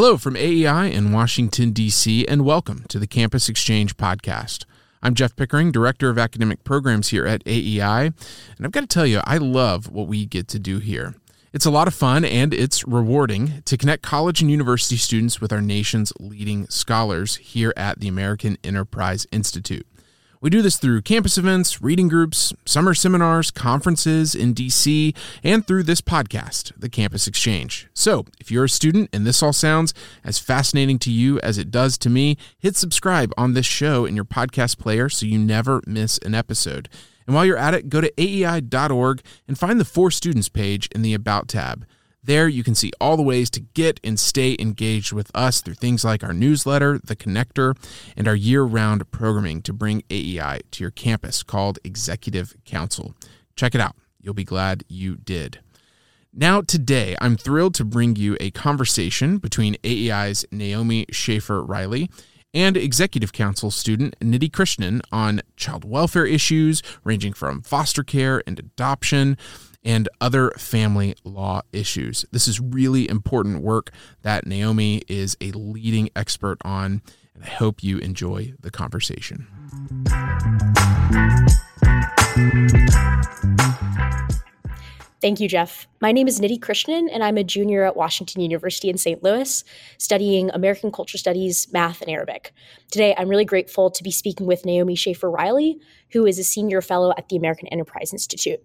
Hello from AEI in Washington, D.C., and welcome to the Campus Exchange podcast. I'm Jeff Pickering, Director of Academic Programs here at AEI, and I've got to tell you, I love what we get to do here. It's a lot of fun and it's rewarding to connect college and university students with our nation's leading scholars here at the American Enterprise Institute. We do this through campus events, reading groups, summer seminars, conferences in DC, and through this podcast, the Campus Exchange. So, if you're a student and this all sounds as fascinating to you as it does to me, hit subscribe on this show in your podcast player so you never miss an episode. And while you're at it, go to aei.org and find the For Students page in the About tab. There, you can see all the ways to get and stay engaged with us through things like our newsletter, The Connector, and our year round programming to bring AEI to your campus called Executive Council. Check it out. You'll be glad you did. Now, today, I'm thrilled to bring you a conversation between AEI's Naomi Schaefer Riley and Executive Council student Nidhi Krishnan on child welfare issues ranging from foster care and adoption and other family law issues. This is really important work that Naomi is a leading expert on, and I hope you enjoy the conversation. Thank you, Jeff. My name is Nidhi Krishnan, and I'm a junior at Washington University in St. Louis, studying American Culture Studies, Math, and Arabic. Today, I'm really grateful to be speaking with Naomi Schaefer Riley, who is a senior fellow at the American Enterprise Institute.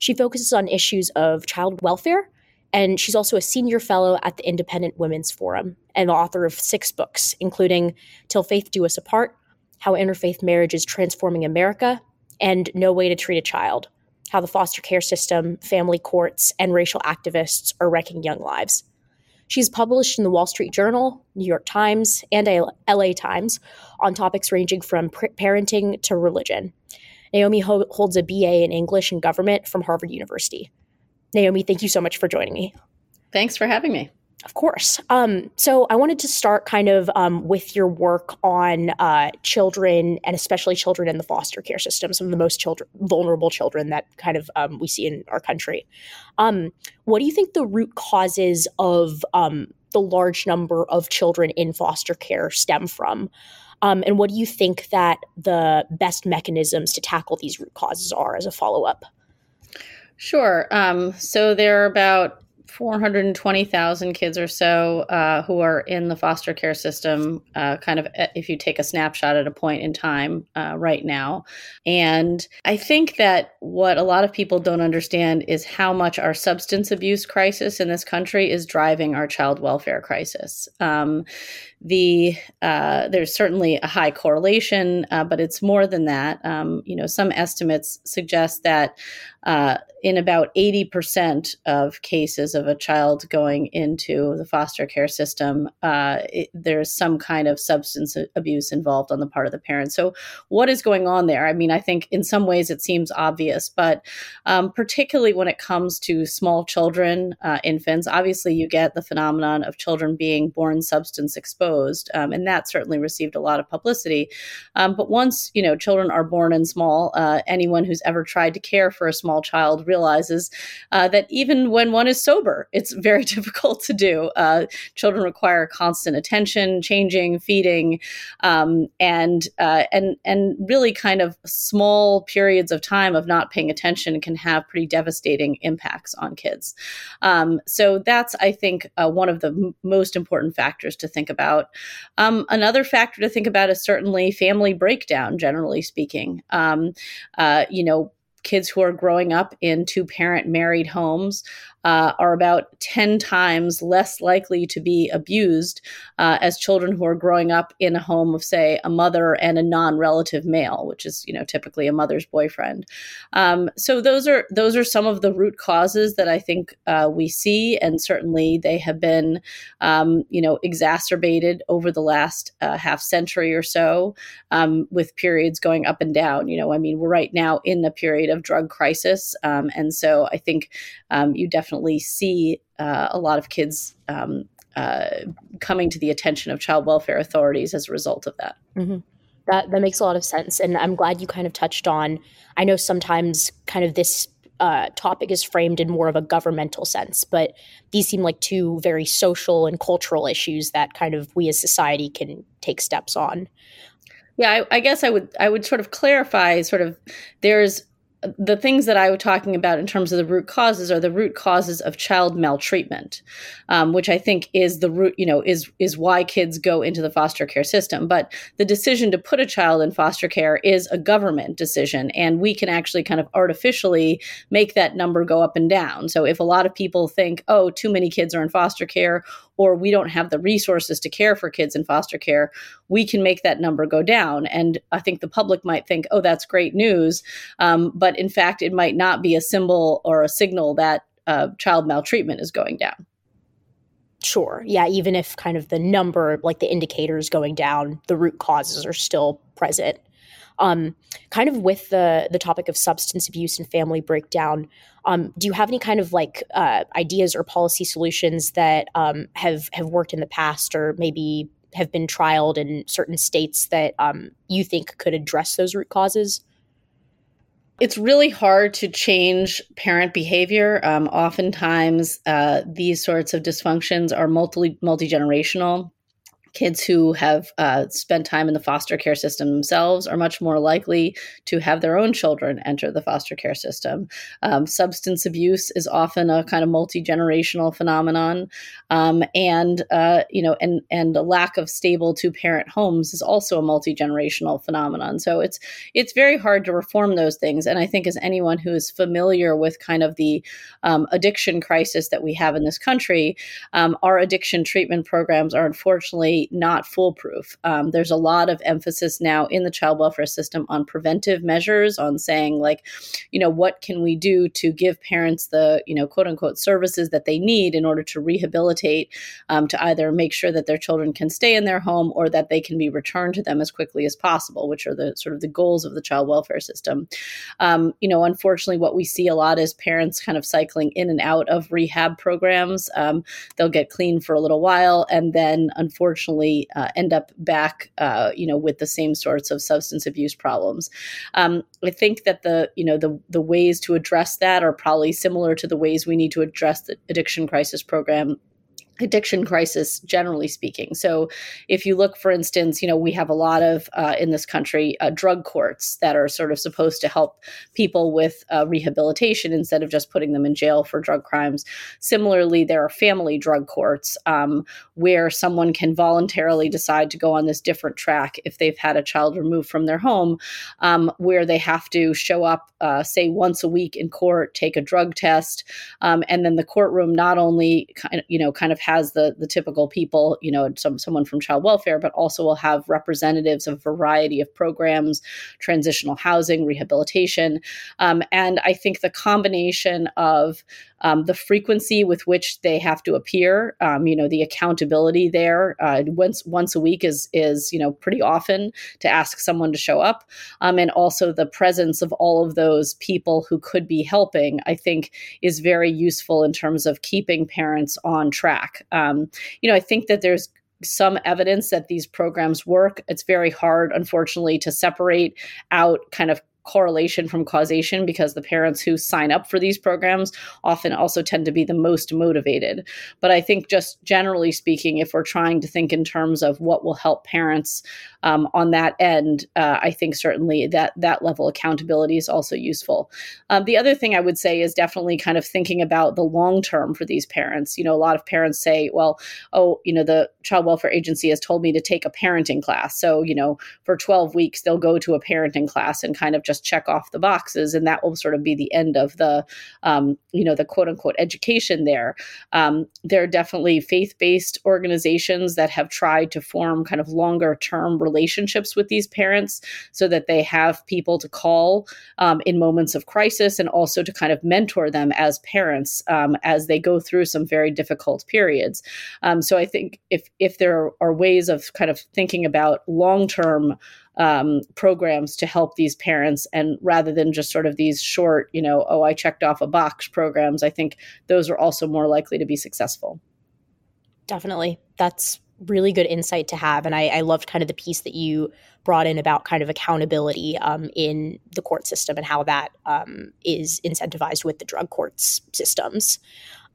She focuses on issues of child welfare, and she's also a senior fellow at the Independent Women's Forum and the author of six books, including Till Faith Do Us Apart, How Interfaith Marriage is Transforming America, and No Way to Treat a Child How the Foster Care System, Family Courts, and Racial Activists Are Wrecking Young Lives. She's published in the Wall Street Journal, New York Times, and LA Times on topics ranging from parenting to religion. Naomi ho- holds a BA in English and Government from Harvard University. Naomi, thank you so much for joining me. Thanks for having me. Of course. Um, so I wanted to start kind of um, with your work on uh, children and especially children in the foster care system, some of the most children, vulnerable children that kind of um, we see in our country. Um, what do you think the root causes of um, the large number of children in foster care stem from? Um, and what do you think that the best mechanisms to tackle these root causes are as a follow up? Sure. Um, so there are about 420,000 kids or so uh, who are in the foster care system, uh, kind of uh, if you take a snapshot at a point in time uh, right now. And I think that what a lot of people don't understand is how much our substance abuse crisis in this country is driving our child welfare crisis. Um, the uh, there's certainly a high correlation, uh, but it's more than that. Um, you know, some estimates suggest that uh, in about 80% of cases of a child going into the foster care system, uh, it, there's some kind of substance abuse involved on the part of the parents. So, what is going on there? I mean, I think in some ways it seems obvious, but um, particularly when it comes to small children, uh, infants, obviously you get the phenomenon of children being born substance exposed exposed, um, and that certainly received a lot of publicity. Um, but once you know children are born and small, uh, anyone who's ever tried to care for a small child realizes uh, that even when one is sober, it's very difficult to do. Uh, children require constant attention, changing, feeding, um, and uh, and and really kind of small periods of time of not paying attention can have pretty devastating impacts on kids. Um, so that's I think uh, one of the m- most important factors to think about about. Um, another factor to think about is certainly family breakdown, generally speaking. Um, uh, you know, kids who are growing up in two parent married homes uh, are about 10 times less likely to be abused uh, as children who are growing up in a home of, say, a mother and a non-relative male, which is, you know, typically a mother's boyfriend. Um, so those are those are some of the root causes that I think uh, we see, and certainly they have been, um, you know, exacerbated over the last uh, half century or so, um, with periods going up and down. You know, I mean, we're right now in a period of drug crisis, um, and so I think um, you definitely definitely see uh, a lot of kids um, uh, coming to the attention of child welfare authorities as a result of that. Mm-hmm. That that makes a lot of sense, and I'm glad you kind of touched on. I know sometimes kind of this uh, topic is framed in more of a governmental sense, but these seem like two very social and cultural issues that kind of we as society can take steps on. Yeah, I, I guess I would I would sort of clarify sort of there's the things that I was talking about in terms of the root causes are the root causes of child maltreatment, um, which I think is the root, you know, is is why kids go into the foster care system. But the decision to put a child in foster care is a government decision, and we can actually kind of artificially make that number go up and down. So if a lot of people think, oh, too many kids are in foster care, or we don't have the resources to care for kids in foster care, we can make that number go down. And I think the public might think, oh, that's great news. Um, but in fact, it might not be a symbol or a signal that uh, child maltreatment is going down. Sure. Yeah. Even if kind of the number, like the indicators going down, the root causes are still present. Um, kind of with the the topic of substance abuse and family breakdown, um, do you have any kind of like uh, ideas or policy solutions that um, have have worked in the past, or maybe have been trialed in certain states that um, you think could address those root causes? It's really hard to change parent behavior. Um, oftentimes, uh, these sorts of dysfunctions are multi multi generational kids who have uh, spent time in the foster care system themselves are much more likely to have their own children enter the foster care system. Um, substance abuse is often a kind of multi generational phenomenon, um, and uh, you know, and and a lack of stable two parent homes is also a multi generational phenomenon. So it's it's very hard to reform those things. And I think as anyone who is familiar with kind of the um, addiction crisis that we have in this country, um, our addiction treatment programs are unfortunately not foolproof. Um, there's a lot of emphasis now in the child welfare system on preventive measures, on saying, like, you know, what can we do to give parents the, you know, quote unquote services that they need in order to rehabilitate, um, to either make sure that their children can stay in their home or that they can be returned to them as quickly as possible, which are the sort of the goals of the child welfare system. Um, you know, unfortunately, what we see a lot is parents kind of cycling in and out of rehab programs. Um, they'll get clean for a little while and then, unfortunately, unfortunately uh, end up back, uh, you know, with the same sorts of substance abuse problems. Um, I think that the, you know, the the ways to address that are probably similar to the ways we need to address the addiction crisis program addiction crisis generally speaking. So if you look for instance you know we have a lot of uh, in this country uh, drug courts that are sort of supposed to help people with uh, rehabilitation instead of just putting them in jail for drug crimes. Similarly there are family drug courts um, where someone can voluntarily decide to go on this different track if they've had a child removed from their home um, where they have to show up uh, say once a week in court take a drug test um, and then the courtroom not only kind of you know kind of has the the typical people, you know, some someone from child welfare, but also will have representatives of a variety of programs, transitional housing, rehabilitation, um, and I think the combination of um, the frequency with which they have to appear, um, you know, the accountability there uh, once once a week is is you know pretty often to ask someone to show up, um, and also the presence of all of those people who could be helping, I think, is very useful in terms of keeping parents on track. Um, you know, I think that there's some evidence that these programs work. It's very hard, unfortunately, to separate out kind of correlation from causation because the parents who sign up for these programs often also tend to be the most motivated. But I think, just generally speaking, if we're trying to think in terms of what will help parents um, on that end, uh, I think certainly that that level of accountability is also useful. Um, the other thing I would say is definitely kind of thinking about the long term for these parents. You know, a lot of parents say, well, oh, you know, the child welfare agency has told me to take a parenting class. So, you know, for 12 weeks, they'll go to a parenting class and kind of just check off the boxes. And that will sort of be the end of the, um, you know, the quote unquote education there. Um, there are definitely faith based organizations that have tried to form kind of longer term relationships with these parents so that they have people to call um, in moments of crisis and also to kind of mentor them as parents um, as they go through some very difficult periods. Um, so I think if if there are ways of kind of thinking about long term um, programs to help these parents and rather than just sort of these short you know oh i checked off a box programs i think those are also more likely to be successful definitely that's really good insight to have. And I, I loved kind of the piece that you brought in about kind of accountability um, in the court system and how that um, is incentivized with the drug courts systems.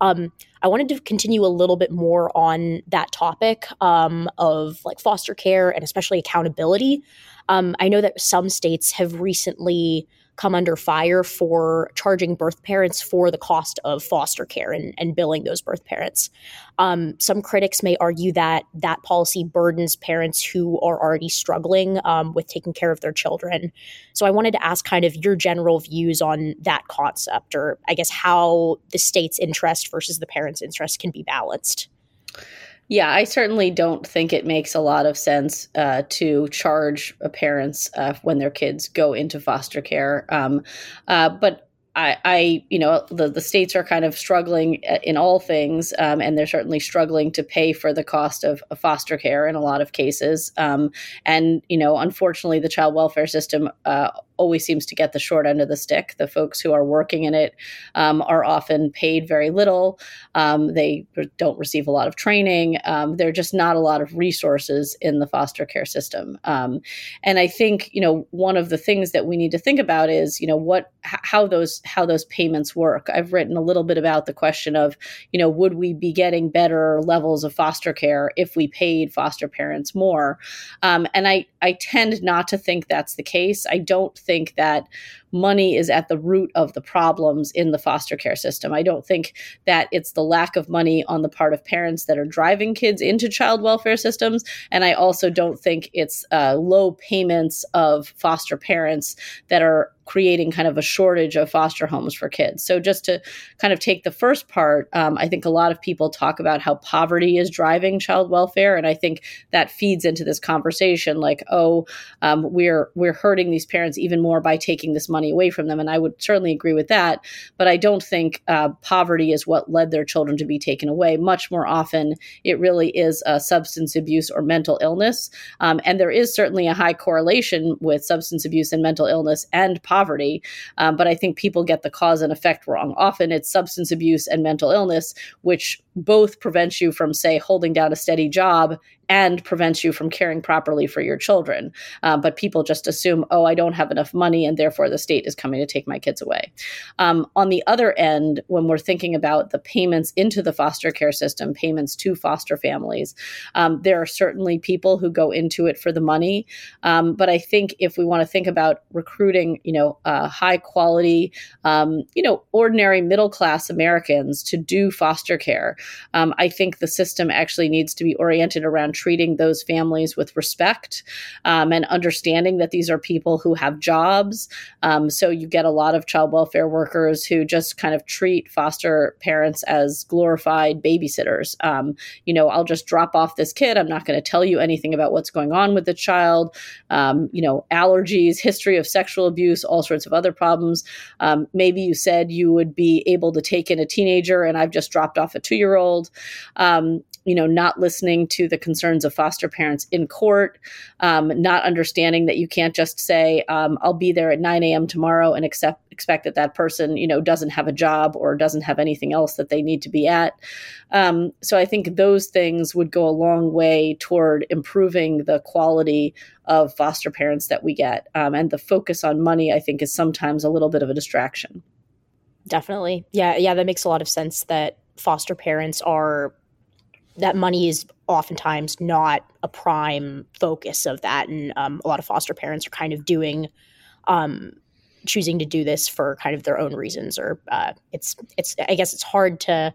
Um, I wanted to continue a little bit more on that topic um, of like foster care and especially accountability. Um, I know that some states have recently come under fire for charging birth parents for the cost of foster care and, and billing those birth parents. Um, some critics may argue that that policy burdens parents who are already struggling um, with taking care of their children. So I wanted to ask kind of your general views on that concept, or I guess how the state's interest versus the parents' interest can be balanced. Yeah, I certainly don't think it makes a lot of sense uh, to charge parents uh, when their kids go into foster care. Um, uh, but I, I, you know, the, the states are kind of struggling uh, in all things, um, and they're certainly struggling to pay for the cost of, of foster care in a lot of cases. Um, and, you know, unfortunately, the child welfare system uh, always seems to get the short end of the stick. The folks who are working in it um, are often paid very little. Um, they don't receive a lot of training. Um, there are just not a lot of resources in the foster care system. Um, and I think you know one of the things that we need to think about is you know what how those how those payments work. I've written a little bit about the question of you know would we be getting better levels of foster care if we paid foster parents more? Um, and I I tend not to think that's the case. I don't think that money is at the root of the problems in the foster care system. I don't think that it's the lack of money on the part of parents that are driving kids into child welfare systems. And I also don't think it's uh, low payments of foster parents that are creating kind of a shortage of foster homes for kids. So, just to kind of take the first part, um, I think a lot of people talk about how poverty is driving child welfare, and I think that feeds into this conversation. Like, oh, um, we're we're hurting these parents even more by taking this money away from them, and I would certainly agree with that. But I don't think uh, poverty is what led their children to be taken away. Much more often, it really is a substance abuse or mental illness, um, and there is certainly a high correlation with substance abuse and mental illness and poverty poverty. Um, but I think people get the cause and effect wrong. Often it's substance abuse and mental illness, which both prevents you from, say, holding down a steady job and prevents you from caring properly for your children. Um, but people just assume, oh, I don't have enough money, and therefore the state is coming to take my kids away. Um, on the other end, when we're thinking about the payments into the foster care system, payments to foster families, um, there are certainly people who go into it for the money. Um, but I think if we want to think about recruiting, you know, uh, high quality, um, you know, ordinary middle class Americans to do foster care, um, I think the system actually needs to be oriented around treating those families with respect um, and understanding that these are people who have jobs. Um, so you get a lot of child welfare workers who just kind of treat foster parents as glorified babysitters. Um, you know, I'll just drop off this kid. I'm not going to tell you anything about what's going on with the child. Um, you know, allergies, history of sexual abuse, all sorts of other problems. Um, maybe you said you would be able to take in a teenager, and I've just dropped off a two year old. Um, you know, not listening to the concerns of foster parents in court, um, not understanding that you can't just say, um, I'll be there at 9 a.m. tomorrow and accept, expect that that person, you know, doesn't have a job or doesn't have anything else that they need to be at. Um, so I think those things would go a long way toward improving the quality of foster parents that we get. Um, and the focus on money, I think, is sometimes a little bit of a distraction. Definitely. Yeah. Yeah. That makes a lot of sense that foster parents are that money is oftentimes not a prime focus of that, and um, a lot of foster parents are kind of doing, um, choosing to do this for kind of their own reasons, or uh, it's it's I guess it's hard to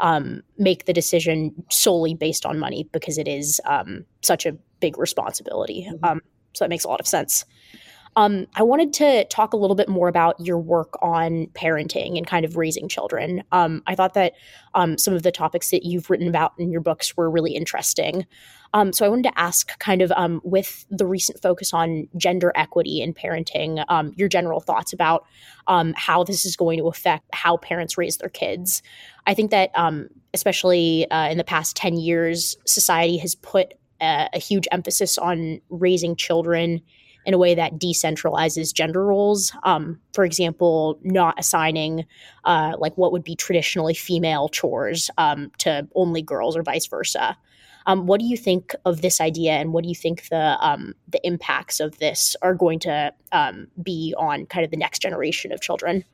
um, make the decision solely based on money because it is um, such a big responsibility. Mm-hmm. Um, so that makes a lot of sense. Um, I wanted to talk a little bit more about your work on parenting and kind of raising children. Um, I thought that um, some of the topics that you've written about in your books were really interesting. Um, so I wanted to ask, kind of, um, with the recent focus on gender equity in parenting, um, your general thoughts about how this is going to affect how parents raise their kids. I think that, especially uh, in the past 10 years, society has put a, a huge emphasis on raising children in a way that decentralizes gender roles. Um, for example, not assigning uh, like what would be traditionally female chores um, to only girls or vice versa. Um, what do you think of this idea, and what do you think the um, the impacts of this are going to um, be on kind of the next generation of children?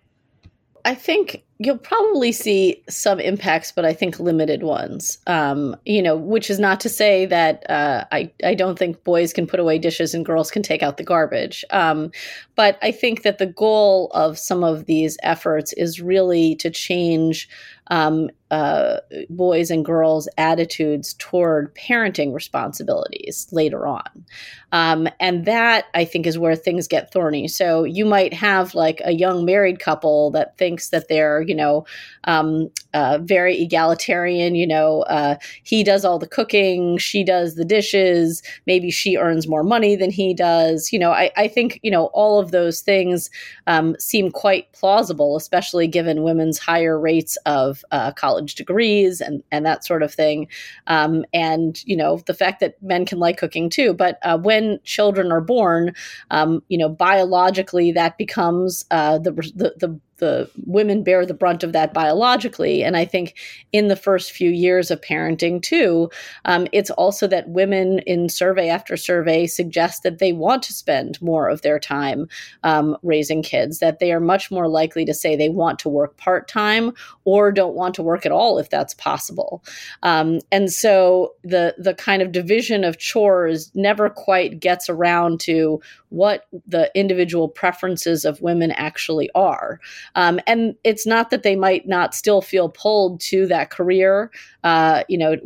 I think you'll probably see some impacts, but I think limited ones. Um, you know, which is not to say that uh, I I don't think boys can put away dishes and girls can take out the garbage. Um, but I think that the goal of some of these efforts is really to change um, uh, boys and girls' attitudes toward parenting responsibilities later on. Um, and that I think is where things get thorny. So you might have like a young married couple that thinks that they're, you know, um, uh, very egalitarian. You know, uh, he does all the cooking, she does the dishes. Maybe she earns more money than he does. You know, I, I think, you know, all of those things um, seem quite plausible, especially given women's higher rates of uh, college degrees and, and that sort of thing. Um, and, you know, the fact that men can like cooking too. But uh, when children are born, um, you know, biologically that becomes uh, the, the, the the women bear the brunt of that biologically. And I think in the first few years of parenting, too, um, it's also that women in survey after survey suggest that they want to spend more of their time um, raising kids, that they are much more likely to say they want to work part time or don't want to work at all if that's possible. Um, and so the the kind of division of chores never quite gets around to what the individual preferences of women actually are. Um, and it's not that they might not still feel pulled to that career, uh, you know,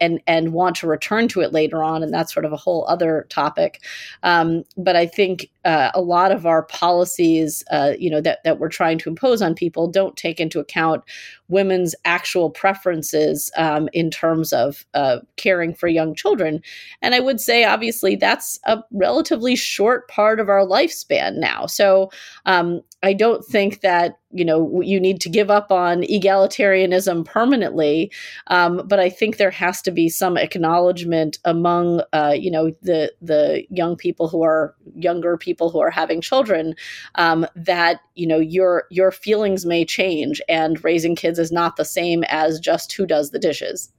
and and want to return to it later on, and that's sort of a whole other topic. Um, but I think uh, a lot of our policies, uh, you know, that that we're trying to impose on people don't take into account women's actual preferences um, in terms of uh, caring for young children. And I would say, obviously, that's a relatively short part of our lifespan now. So um, I don't think that you know you need to give up on egalitarianism permanently. Um, but i think there has to be some acknowledgement among uh, you know the the young people who are younger people who are having children um, that you know your your feelings may change and raising kids is not the same as just who does the dishes.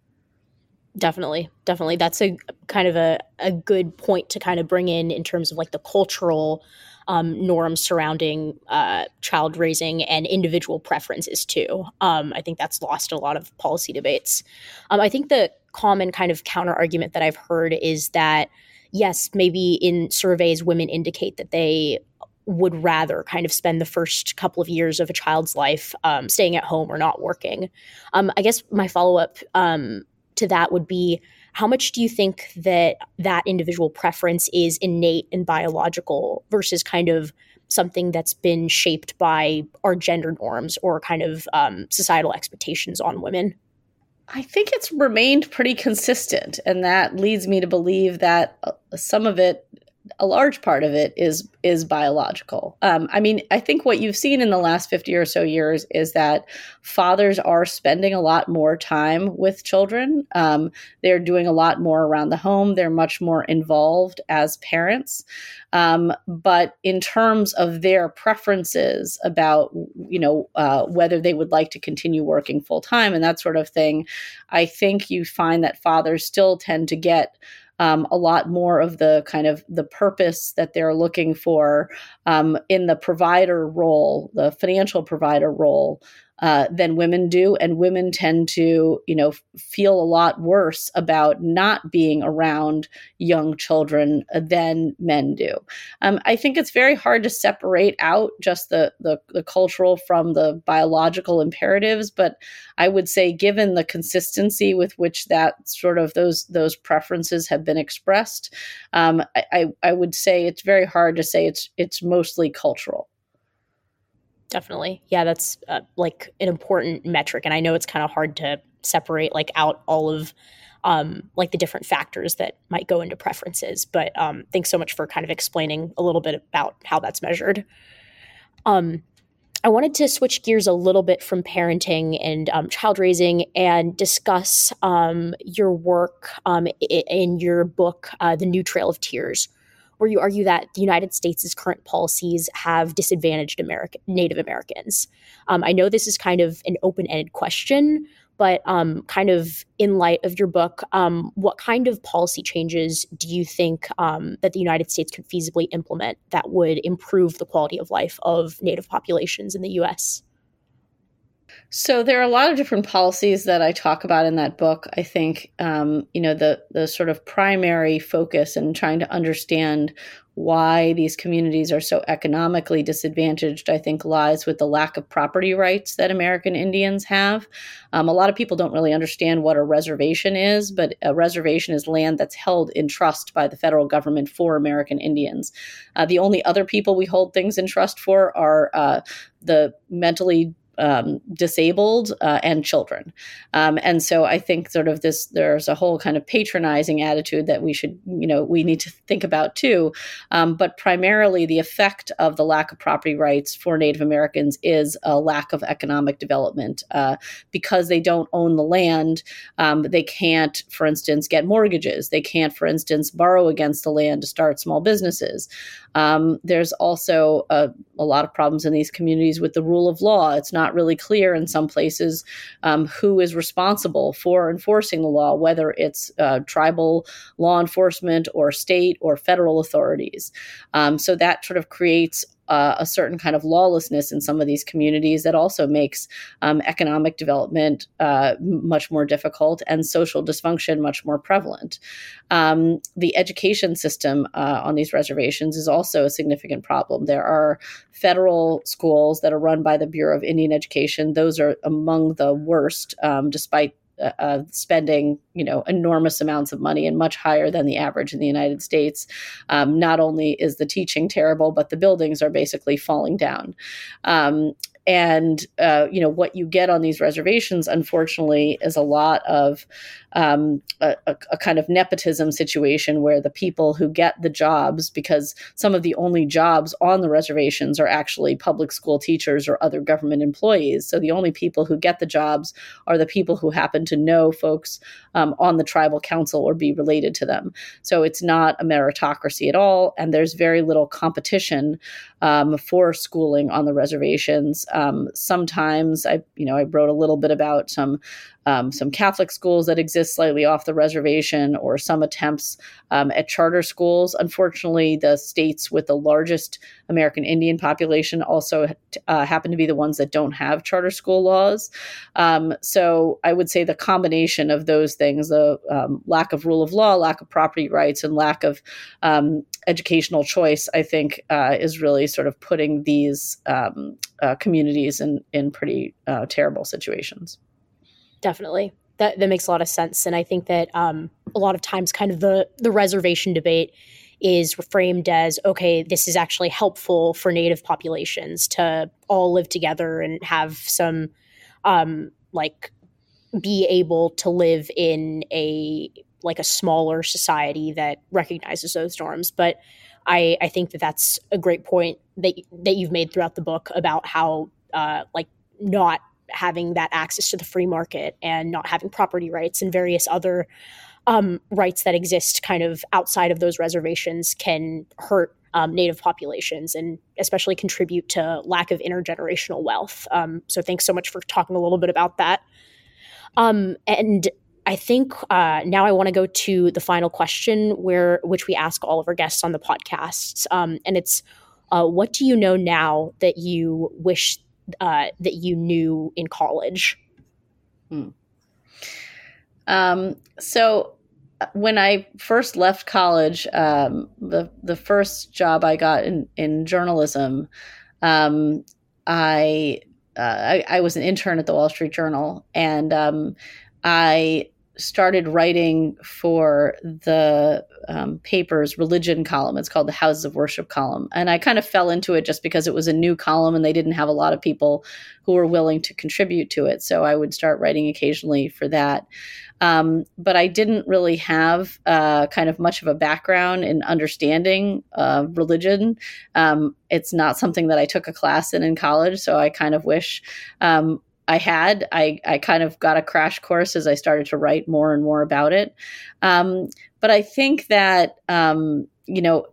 Definitely. Definitely. That's a kind of a, a good point to kind of bring in in terms of like the cultural um, norms surrounding uh, child raising and individual preferences too. Um, I think that's lost a lot of policy debates. Um, I think the common kind of counter argument that I've heard is that yes, maybe in surveys women indicate that they would rather kind of spend the first couple of years of a child's life um, staying at home or not working. Um, I guess my follow up um, to that would be how much do you think that that individual preference is innate and biological versus kind of something that's been shaped by our gender norms or kind of um, societal expectations on women? I think it's remained pretty consistent, and that leads me to believe that uh, some of it a large part of it is is biological. Um, I mean, I think what you've seen in the last fifty or so years is that fathers are spending a lot more time with children. Um, they're doing a lot more around the home. They're much more involved as parents. Um, but in terms of their preferences about, you know, uh, whether they would like to continue working full time and that sort of thing, I think you find that fathers still tend to get um, a lot more of the kind of the purpose that they're looking for um, in the provider role, the financial provider role, uh, than women do, and women tend to, you know, feel a lot worse about not being around young children than men do. Um, I think it's very hard to separate out just the, the the cultural from the biological imperatives, but I would say, given the consistency with which that sort of those those preferences have been expressed, um, I, I I would say it's very hard to say it's it's mostly cultural definitely. Yeah that's uh, like an important metric and i know it's kind of hard to separate like out all of um, like the different factors that might go into preferences but um, thanks so much for kind of explaining a little bit about how that's measured. Um, i wanted to switch gears a little bit from parenting and um, child raising and discuss um, your work um, in your book uh, the new trail of tears where you argue that the United States' current policies have disadvantaged American, Native Americans. Um, I know this is kind of an open ended question, but um, kind of in light of your book, um, what kind of policy changes do you think um, that the United States could feasibly implement that would improve the quality of life of Native populations in the U.S.? So there are a lot of different policies that I talk about in that book. I think um, you know the the sort of primary focus in trying to understand why these communities are so economically disadvantaged, I think, lies with the lack of property rights that American Indians have. Um, a lot of people don't really understand what a reservation is, but a reservation is land that's held in trust by the federal government for American Indians. Uh, the only other people we hold things in trust for are uh, the mentally um, disabled uh, and children. Um, and so I think sort of this, there's a whole kind of patronizing attitude that we should, you know, we need to think about too. Um, but primarily the effect of the lack of property rights for Native Americans is a lack of economic development. Uh, because they don't own the land, um, they can't, for instance, get mortgages. They can't, for instance, borrow against the land to start small businesses. Um, there's also a, a, lot of problems in these communities with the rule of law. It's not really clear in some places um, who is responsible for enforcing the law, whether it's uh, tribal law enforcement or state or federal authorities. Um, so that sort of creates uh, a certain kind of lawlessness in some of these communities that also makes um, economic development uh, much more difficult and social dysfunction much more prevalent. Um, the education system uh, on these reservations is also a significant problem. There are federal schools that are run by the Bureau of Indian Education. Those are among the worst, um, despite uh, spending you know enormous amounts of money and much higher than the average in the United States. Um, not only is the teaching terrible, but the buildings are basically falling down. Um, and uh, you know what you get on these reservations unfortunately is a lot of um, a, a, kind of nepotism situation where the people who get the jobs because some of the only jobs on the reservations are actually public school teachers or other government employees. So the only people who get the jobs are the people who happen to know folks um, on the tribal council or be related to them. So it's not a meritocracy at all and there's very little competition um, for schooling on the reservations. Um, sometimes I, you know, I wrote a little bit about some um, some Catholic schools that exist slightly off the reservation, or some attempts um, at charter schools. Unfortunately, the states with the largest American Indian population also uh, happen to be the ones that don't have charter school laws. Um, so I would say the combination of those things the um, lack of rule of law, lack of property rights, and lack of um, educational choice, I think, uh, is really sort of putting these um, uh, communities in, in pretty uh, terrible situations. Definitely. That, that makes a lot of sense. And I think that um, a lot of times, kind of the, the reservation debate is framed as okay, this is actually helpful for native populations to all live together and have some, um, like, be able to live in a like a smaller society that recognizes those norms. But I, I think that that's a great point that that you've made throughout the book about how uh, like not having that access to the free market and not having property rights and various other um, rights that exist kind of outside of those reservations can hurt um, native populations and especially contribute to lack of intergenerational wealth. Um, so thanks so much for talking a little bit about that. Um, and I think uh, now I want to go to the final question, where which we ask all of our guests on the podcasts, um, and it's uh, what do you know now that you wish uh, that you knew in college? Hmm. Um, so uh, when I first left college, um, the the first job I got in in journalism, um, I, uh, I, I was an intern at the Wall Street Journal, and um, I started writing for the um, paper's religion column. It's called the Houses of Worship column. And I kind of fell into it just because it was a new column and they didn't have a lot of people who were willing to contribute to it. So I would start writing occasionally for that. Um, but I didn't really have uh, kind of much of a background in understanding uh, religion. Um, it's not something that I took a class in in college. So I kind of wish um, I had. I, I kind of got a crash course as I started to write more and more about it. Um, but I think that, um, you know,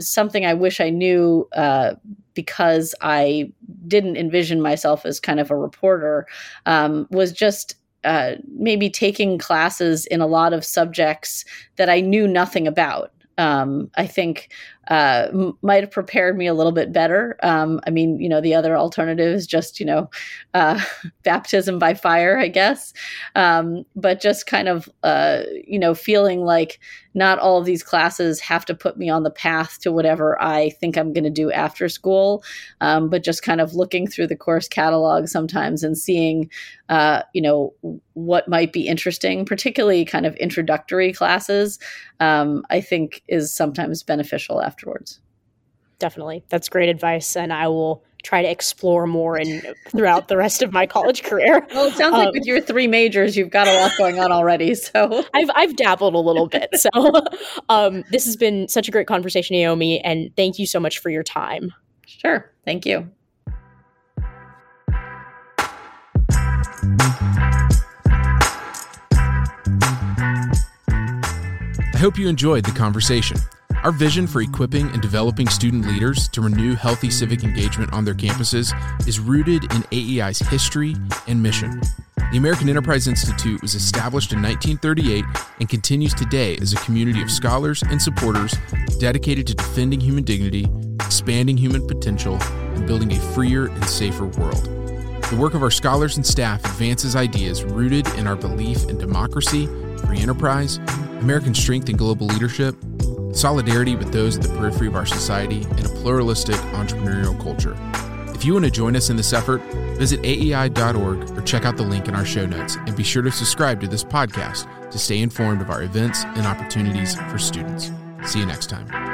something I wish I knew uh, because I didn't envision myself as kind of a reporter um, was just uh, maybe taking classes in a lot of subjects that I knew nothing about. Um, I think uh, might have prepared me a little bit better. Um, I mean, you know, the other alternative is just, you know, uh, baptism by fire, I guess. Um, but just kind of, uh, you know, feeling like not all of these classes have to put me on the path to whatever I think I'm going to do after school, um, but just kind of looking through the course catalog sometimes and seeing, uh, you know, what might be interesting, particularly kind of introductory classes, um, I think is sometimes beneficial after afterwards. Definitely. That's great advice. And I will try to explore more and throughout the rest of my college career. Well, it sounds um, like with your three majors, you've got a lot going on already. So I've I've dabbled a little bit. So um, this has been such a great conversation, Naomi, and thank you so much for your time. Sure. Thank you. I hope you enjoyed the conversation. Our vision for equipping and developing student leaders to renew healthy civic engagement on their campuses is rooted in AEI's history and mission. The American Enterprise Institute was established in 1938 and continues today as a community of scholars and supporters dedicated to defending human dignity, expanding human potential, and building a freer and safer world. The work of our scholars and staff advances ideas rooted in our belief in democracy, free enterprise, American strength and global leadership, solidarity with those at the periphery of our society, and a pluralistic entrepreneurial culture. If you want to join us in this effort, visit aei.org or check out the link in our show notes, and be sure to subscribe to this podcast to stay informed of our events and opportunities for students. See you next time.